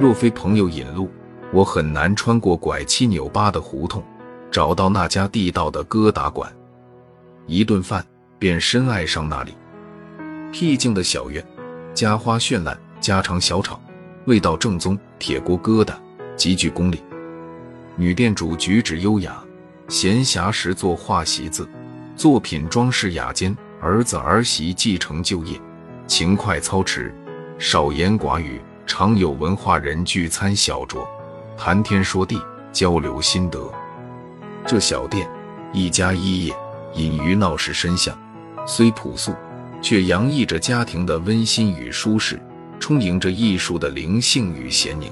若非朋友引路，我很难穿过拐七扭八的胡同，找到那家地道的疙瘩馆。一顿饭便深爱上那里。僻静的小院，家花绚烂，家常小炒，味道正宗，铁锅疙瘩，极具功力。女店主举止优雅，闲暇时作画习字，作品装饰雅间。儿子儿媳继承就业，勤快操持，少言寡语，常有文化人聚餐小酌，谈天说地，交流心得。这小店一家一业，隐于闹市深巷，虽朴素，却洋溢着家庭的温馨与舒适，充盈着艺术的灵性与闲宁。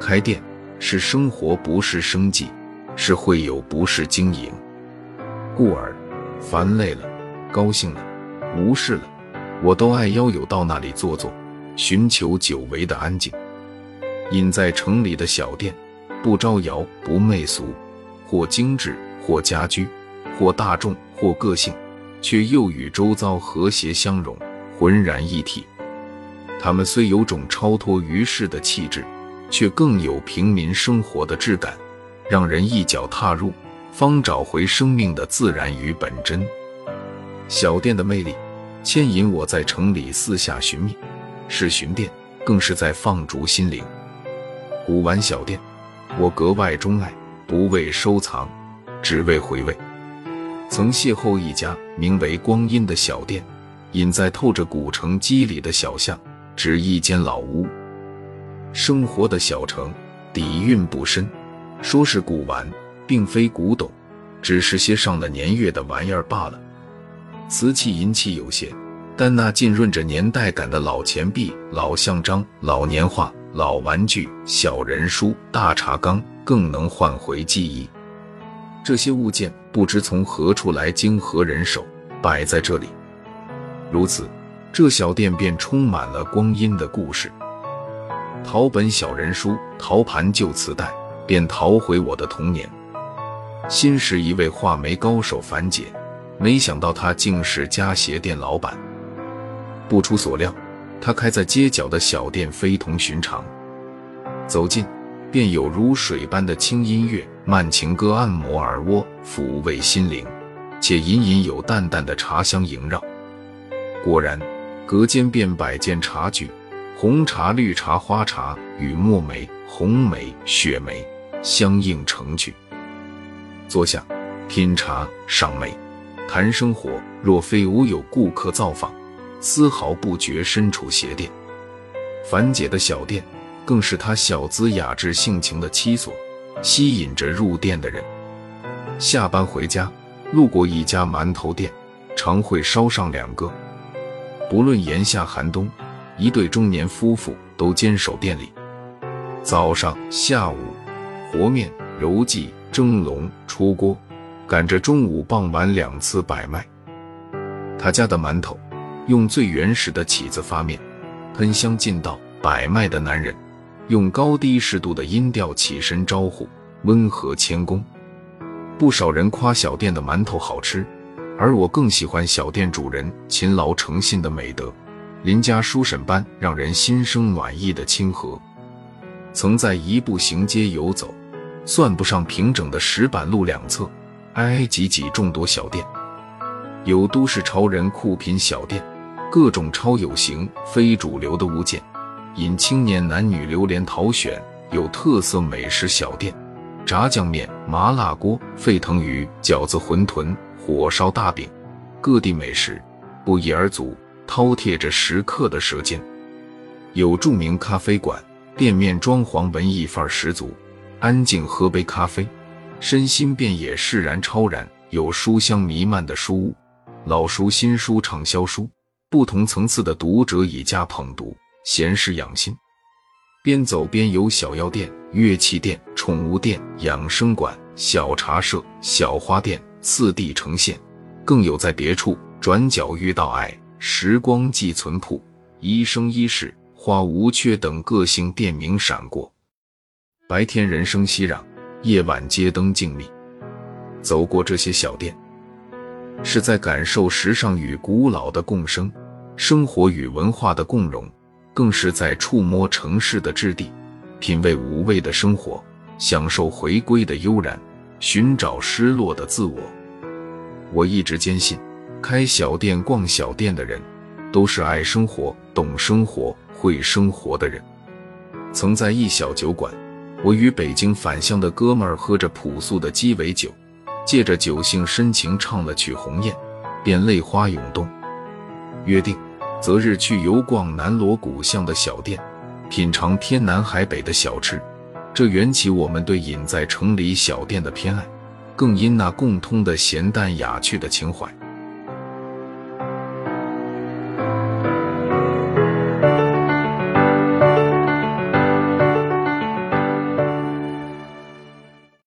开店是生活，不是生计；是会友，不是经营。故而，烦累了。高兴了，无事了，我都爱邀友到那里坐坐，寻求久违的安静。隐在城里的小店，不招摇，不媚俗，或精致，或家居，或大众，或个性，却又与周遭和谐相融，浑然一体。他们虽有种超脱于世的气质，却更有平民生活的质感，让人一脚踏入，方找回生命的自然与本真。小店的魅力，牵引我在城里四下寻觅，是寻店，更是在放逐心灵。古玩小店，我格外钟爱，不为收藏，只为回味。曾邂逅一家名为“光阴”的小店，隐在透着古城肌理的小巷，只一间老屋。生活的小城，底蕴不深，说是古玩，并非古董，只是些上了年月的玩意儿罢了。瓷器银器有限，但那浸润着年代感的老钱币、老像章、老年画、老玩具、小人书、大茶缸，更能唤回记忆。这些物件不知从何处来，经何人手，摆在这里。如此，这小店便充满了光阴的故事。陶本小人书、陶盘旧磁带，便淘回我的童年。新时一位画眉高手樊姐。没想到她竟是家鞋店老板。不出所料，他开在街角的小店非同寻常。走近，便有如水般的轻音乐、慢情歌按摩耳蜗，抚慰心灵，且隐隐有淡淡的茶香萦绕。果然，隔间便摆件茶具，红茶、绿茶、花茶与墨梅、红梅、雪梅相映成趣。坐下，品茶、赏梅。谈生活，若非无有顾客造访，丝毫不觉身处鞋店。樊姐的小店，更是她小资雅致性情的栖所，吸引着入店的人。下班回家，路过一家馒头店，常会捎上两个。不论炎夏寒冬，一对中年夫妇都坚守店里。早上、下午，和面、揉剂、蒸笼、出锅。赶着中午、傍晚两次摆卖。他家的馒头用最原始的起子发面，喷香劲道。摆卖的男人用高低适度的音调起身招呼，温和谦恭。不少人夸小店的馒头好吃，而我更喜欢小店主人勤劳诚信的美德，邻家书婶般让人心生暖意的亲和。曾在一步行街游走，算不上平整的石板路两侧。挨挨挤挤众多小店，有都市潮人酷品小店，各种超有型、非主流的物件，引青年男女流连淘选；有特色美食小店，炸酱面、麻辣锅、沸腾鱼、饺子、馄饨、火烧大饼，各地美食不一而足，饕餮着食客的舌尖；有著名咖啡馆，店面装潢文艺范儿十足，安静喝杯咖啡。身心便也释然超然，有书香弥漫的书屋，老书、新书、畅销书，不同层次的读者以家捧读，闲适养心。边走边有小药店、乐器店、宠物店、养生馆、小茶社、小花店，次第呈现。更有在别处转角遇到爱、时光寄存铺、一生一世、花无缺等个性店名闪过。白天人声熙攘。夜晚街灯静谧，走过这些小店，是在感受时尚与古老的共生，生活与文化的共融，更是在触摸城市的质地，品味无味的生活，享受回归的悠然，寻找失落的自我。我一直坚信，开小店、逛小店的人，都是爱生活、懂生活、会生活的人。曾在一小酒馆，我与北京返乡的哥们儿喝着朴素的鸡尾酒，借着酒兴深情唱了曲《鸿雁》，便泪花涌动。约定择日去游逛南锣鼓巷的小店，品尝天南海北的小吃。这缘起我们对隐在城里小店的偏爱，更因那共通的咸淡雅趣的情怀。